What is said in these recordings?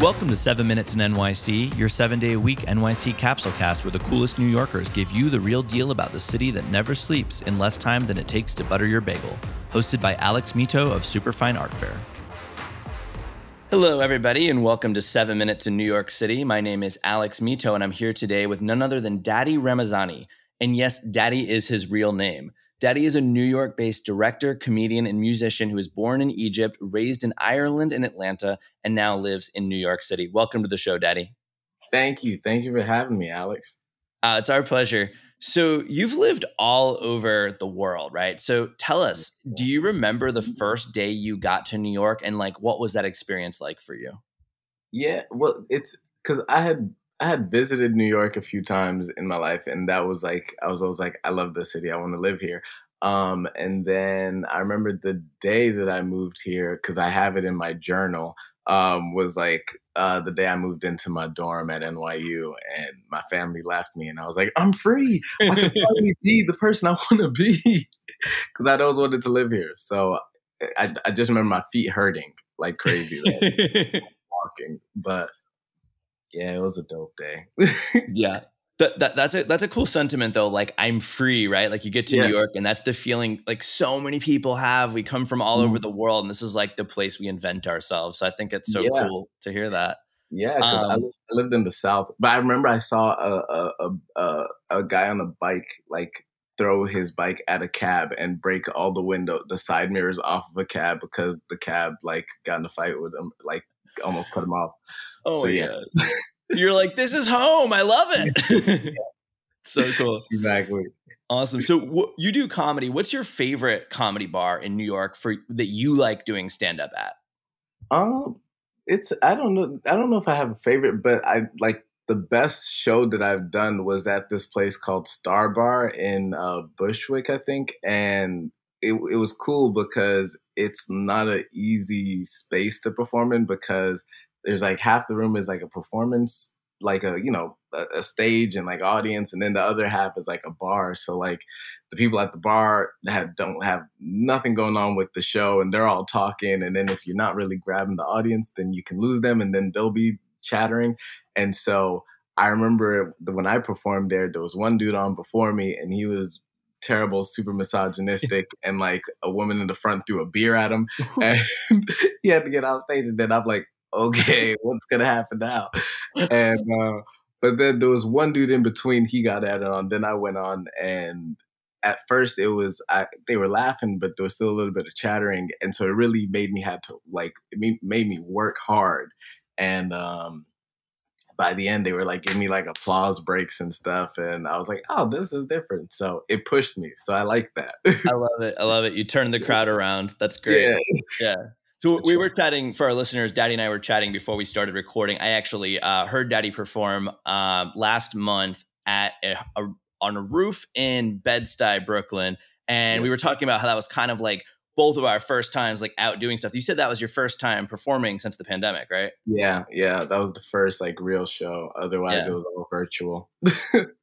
Welcome to 7 Minutes in NYC, your seven day a week NYC capsule cast where the coolest New Yorkers give you the real deal about the city that never sleeps in less time than it takes to butter your bagel. Hosted by Alex Mitow of Superfine Art Fair. Hello, everybody, and welcome to 7 Minutes in New York City. My name is Alex Mitow, and I'm here today with none other than Daddy Ramazani. And yes, Daddy is his real name. Daddy is a New York based director, comedian, and musician who was born in Egypt, raised in Ireland and Atlanta, and now lives in New York City. Welcome to the show, Daddy. Thank you. Thank you for having me, Alex. Uh, it's our pleasure. So, you've lived all over the world, right? So, tell us, do you remember the first day you got to New York and like what was that experience like for you? Yeah, well, it's because I had I had visited New York a few times in my life, and that was like I was always like, I love the city, I want to live here. Um, and then I remember the day that I moved here because I have it in my journal. Um, was like uh, the day I moved into my dorm at NYU, and my family left me, and I was like, I'm free. I can finally be the person I want to be because I'd always wanted to live here. So I, I just remember my feet hurting like crazy, like, walking, but yeah, it was a dope day. yeah. That, that, that's a that's a cool sentiment though like i'm free right like you get to yeah. new york and that's the feeling like so many people have we come from all mm. over the world and this is like the place we invent ourselves so i think it's so yeah. cool to hear that yeah because um, I, lived, I, lived in the south but i remember i saw a a, a a guy on a bike like throw his bike at a cab and break all the window the side mirrors off of a cab because the cab like got in a fight with him like almost cut him off Oh so, yeah. You're like, this is home. I love it. so cool. Exactly. Awesome. So w- you do comedy. What's your favorite comedy bar in New York for that you like doing stand up at? Um, it's I don't know. I don't know if I have a favorite, but I like the best show that I've done was at this place called Star Bar in uh, Bushwick, I think, and it it was cool because it's not an easy space to perform in because there's like half the room is like a performance like a you know a, a, stage and like audience and then the other half is like a bar so like the people at the bar have don't have nothing going on with the show and they're all talking and then if you're not really grabbing the audience then you can lose them and then they'll be chattering and so i remember when i performed there there was one dude on before me and he was terrible, super misogynistic, and like a woman in the front threw a beer at him, and he had to get off stage. And then I'm like, okay, what's gonna happen now? And uh, but then there was one dude in between. He got added on. Then I went on, and at first it was I, they were laughing, but there was still a little bit of chattering, and so it really made me have to like it made me work hard. And um, by the end, they were like giving me like applause breaks and stuff, and I was like, oh, this is different. So it pushed me. So I like that. I love it. I love it. You turned the crowd around. That's great. Yeah. yeah. So we were chatting for our listeners. Daddy and I were chatting before we started recording. I actually uh, heard Daddy perform uh, last month at a, a, on a roof in Bed Stuy, Brooklyn, and we were talking about how that was kind of like both of our first times like out doing stuff. You said that was your first time performing since the pandemic, right? Yeah, yeah, that was the first like real show. Otherwise, yeah. it was all virtual.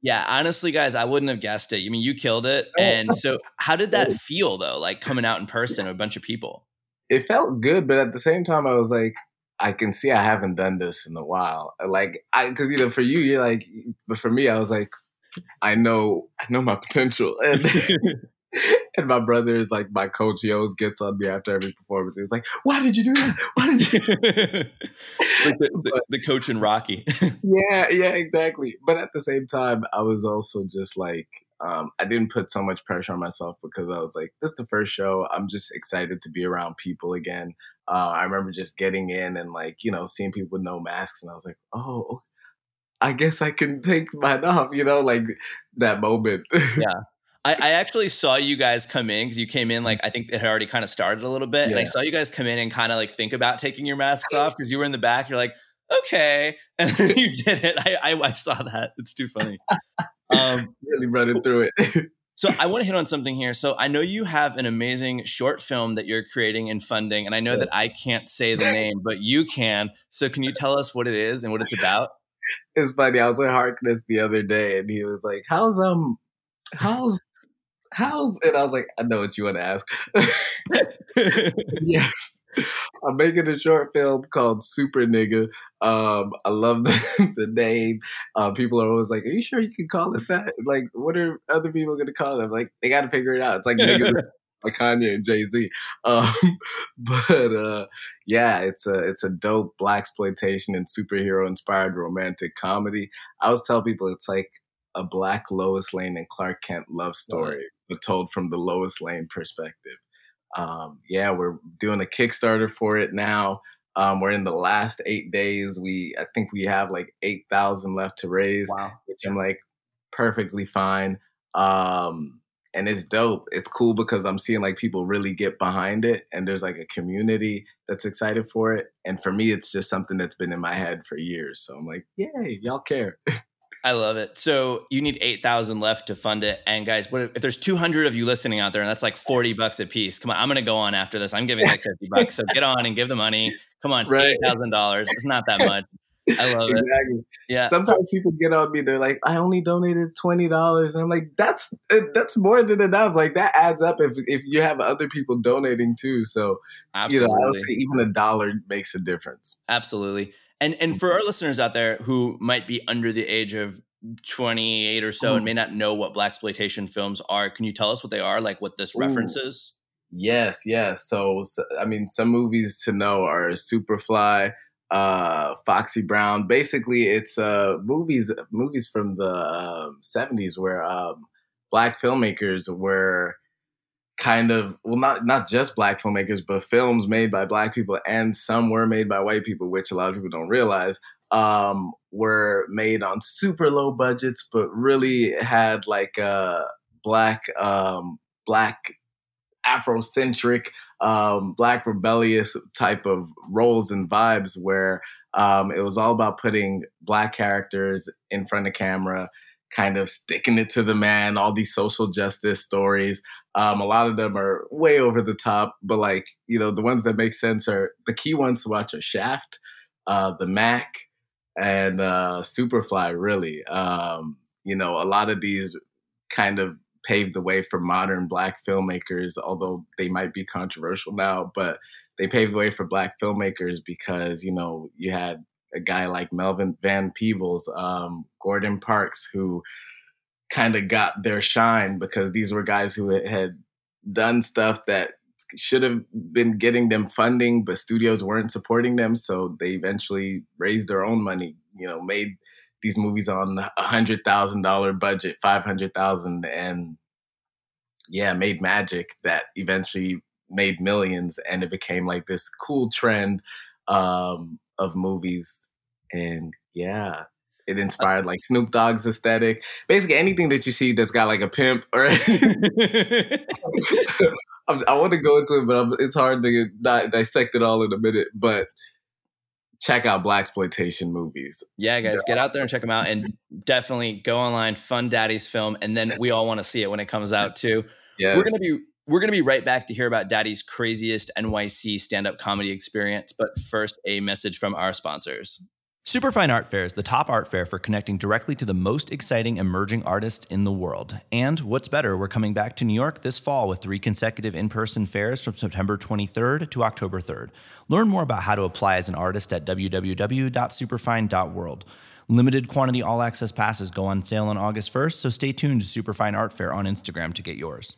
yeah, honestly, guys, I wouldn't have guessed it. I mean, you killed it. Oh, and so, how did that feel though? Like coming out in person with a bunch of people? It felt good, but at the same time, I was like, I can see I haven't done this in a while. Like, I because you know, for you, you're like, but for me, I was like, I know, I know my potential, and and my brother is like my coach. He always gets on me after every performance. He's like, "Why did you do that? Why did you?" like the, the, the coach in Rocky. yeah, yeah, exactly. But at the same time, I was also just like, um, I didn't put so much pressure on myself because I was like, this is the first show. I'm just excited to be around people again. Uh, I remember just getting in and like, you know, seeing people with no masks. And I was like, oh, I guess I can take mine off, you know, like that moment. yeah. I, I actually saw you guys come in because you came in like I think it had already kind of started a little bit, yeah. and I saw you guys come in and kind of like think about taking your masks off because you were in the back. You're like, okay, and you did it. I, I, I saw that. It's too funny. Um, really running through it. so I want to hit on something here. So I know you have an amazing short film that you're creating and funding, and I know yeah. that I can't say the name, but you can. So can you tell us what it is and what it's about? It's funny. I was with Harkness the other day, and he was like, "How's um, how's how's?" And I was like, "I know what you want to ask." yes. I'm making a short film called Super Nigga. Um, I love the, the name. Uh, people are always like, "Are you sure you can call it that?" Like, what are other people going to call it? Like, they got to figure it out. It's like niggas like Kanye and Jay Z. Um, but uh, yeah, it's a it's a dope blaxploitation and superhero inspired romantic comedy. I always tell people it's like a black Lois Lane and Clark Kent love story, but told from the Lois Lane perspective. Um, yeah, we're doing a Kickstarter for it now. Um, we're in the last eight days. We I think we have like eight thousand left to raise, wow. which I'm like perfectly fine. Um, and it's dope. It's cool because I'm seeing like people really get behind it, and there's like a community that's excited for it. And for me, it's just something that's been in my head for years. So I'm like, yay, y'all care. I love it. So you need eight thousand left to fund it. And guys, what if, if there's two hundred of you listening out there, and that's like forty bucks a piece? Come on, I'm gonna go on after this. I'm giving like fifty bucks. So get on and give the money. Come on, it's right. eight thousand dollars. It's not that much. I love exactly. it. Yeah. Sometimes people get on me. They're like, "I only donated twenty dollars," and I'm like, "That's uh, that's more than enough. Like that adds up if if you have other people donating too." So, Absolutely. you know, I would say even a dollar makes a difference. Absolutely. And and for our listeners out there who might be under the age of 28 or so and may not know what blaxploitation films are, can you tell us what they are? Like what this Ooh. references? Yes, yes. So, so, I mean, some movies to know are Superfly, uh Foxy Brown. Basically, it's uh movies movies from the um, 70s where um black filmmakers were kind of well not not just black filmmakers but films made by black people and some were made by white people which a lot of people don't realize um were made on super low budgets but really had like a black um black afrocentric um, black rebellious type of roles and vibes where um, it was all about putting black characters in front of camera kind of sticking it to the man all these social justice stories. Um, a lot of them are way over the top but like you know the ones that make sense are the key ones to watch are shaft uh, the mac and uh, superfly really. Um, you know a lot of these kind of paved the way for modern black filmmakers, although they might be controversial now, but they paved the way for black filmmakers because, you know, you had a guy like Melvin Van Peebles, um, Gordon Parks, who kind of got their shine because these were guys who had done stuff that should have been getting them funding, but studios weren't supporting them. So they eventually raised their own money, you know, made these movies on a hundred thousand dollar budget, five hundred thousand, and yeah, made magic that eventually made millions, and it became like this cool trend um, of movies, and yeah. It uh, inspired like Snoop Dogg's aesthetic. Basically, anything that you see that's got like a pimp, or I want to go into it, but it's hard to dissect it all in a minute. But check out blaxploitation movies. Yeah, guys, get out there and check them out, and definitely go online, fund Daddy's film, and then we all want to see it when it comes out too. Yes. We're gonna be we're gonna be right back to hear about Daddy's craziest NYC stand up comedy experience, but first, a message from our sponsors. Superfine Art Fair is the top art fair for connecting directly to the most exciting emerging artists in the world. And what's better, we're coming back to New York this fall with three consecutive in person fairs from September 23rd to October 3rd. Learn more about how to apply as an artist at www.superfine.world. Limited quantity all access passes go on sale on August 1st, so stay tuned to Superfine Art Fair on Instagram to get yours.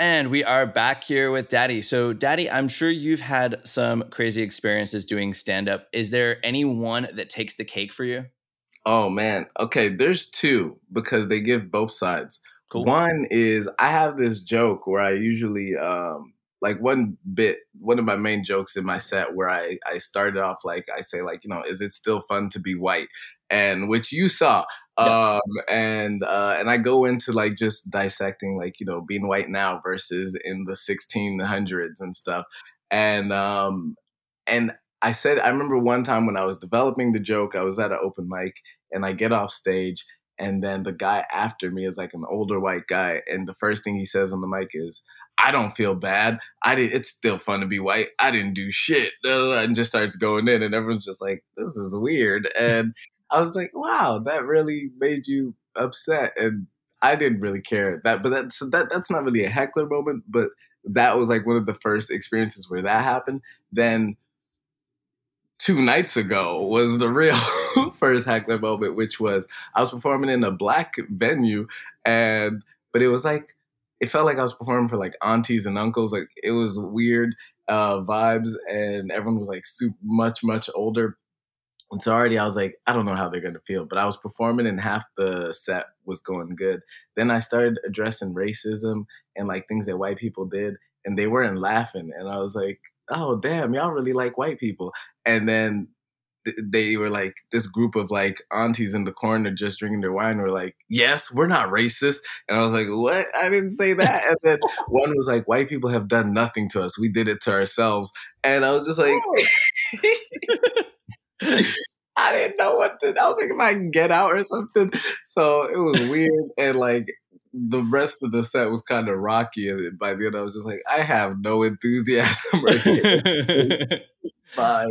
And we are back here with Daddy. So, Daddy, I'm sure you've had some crazy experiences doing stand up. Is there any one that takes the cake for you? Oh, man. Okay, there's two because they give both sides. Cool. One is I have this joke where I usually, um, like one bit, one of my main jokes in my set where I, I started off like, I say, like, you know, is it still fun to be white? And which you saw um and uh and i go into like just dissecting like you know being white now versus in the 1600s and stuff and um and i said i remember one time when i was developing the joke i was at an open mic and i get off stage and then the guy after me is like an older white guy and the first thing he says on the mic is I don't feel bad. I did. It's still fun to be white. I didn't do shit, and just starts going in, and everyone's just like, "This is weird." And I was like, wow, that really made you upset. And I didn't really care that, but that's that that's not really a heckler moment, but that was like one of the first experiences where that happened. Then two nights ago was the real first heckler moment, which was I was performing in a black venue, and but it was like it felt like I was performing for like aunties and uncles. Like it was weird uh, vibes, and everyone was like super much much older. And so already I was like, I don't know how they're gonna feel, but I was performing and half the set was going good. Then I started addressing racism and like things that white people did, and they weren't laughing. And I was like, oh damn, y'all really like white people. And then they were like this group of like aunties in the corner just drinking their wine were like yes we're not racist and i was like what i didn't say that and then one was like white people have done nothing to us we did it to ourselves and i was just like oh. i didn't know what to i was like if i can get out or something so it was weird and like the rest of the set was kind of rocky and by the end i was just like i have no enthusiasm right Bye.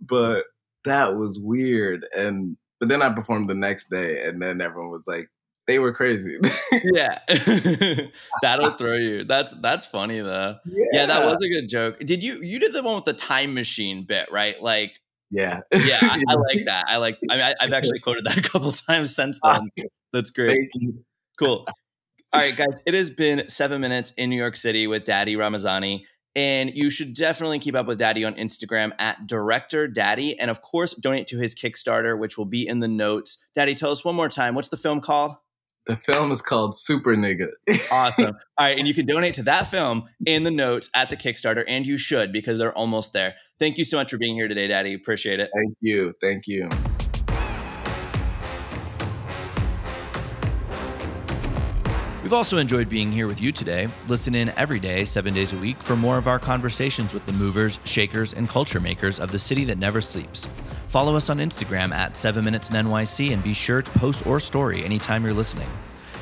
but that was weird. And but then I performed the next day, and then everyone was like, they were crazy. yeah, that'll throw you. That's that's funny though. Yeah. yeah, that was a good joke. Did you you did the one with the time machine bit right? Like. Yeah, yeah, I, I, like that. I like. I mean, I, have actually quoted that a couple times since ah, then. That's great. Cool. All right, guys. It has been seven minutes in New York City with Daddy Ramazani. And you should definitely keep up with Daddy on Instagram at Director Daddy. And of course, donate to his Kickstarter, which will be in the notes. Daddy, tell us one more time what's the film called? The film is called Super Nigga. awesome. All right. And you can donate to that film in the notes at the Kickstarter. And you should because they're almost there. Thank you so much for being here today, Daddy. Appreciate it. Thank you. Thank you. We've also enjoyed being here with you today. Listen in every day, seven days a week, for more of our conversations with the movers, shakers, and culture makers of the city that never sleeps. Follow us on Instagram at 7 Minutes in NYC and be sure to post or story anytime you're listening.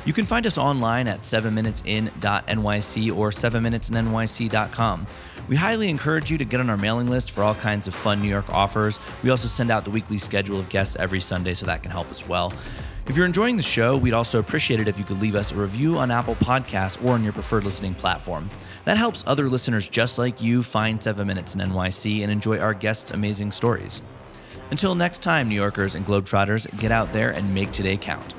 You can find us online at 7minutesin.nyc or 7minutesinnyc.com. We highly encourage you to get on our mailing list for all kinds of fun New York offers. We also send out the weekly schedule of guests every Sunday, so that can help as well. If you're enjoying the show, we'd also appreciate it if you could leave us a review on Apple Podcasts or on your preferred listening platform. That helps other listeners just like you find 7 Minutes in NYC and enjoy our guests' amazing stories. Until next time, New Yorkers and Globetrotters, get out there and make today count.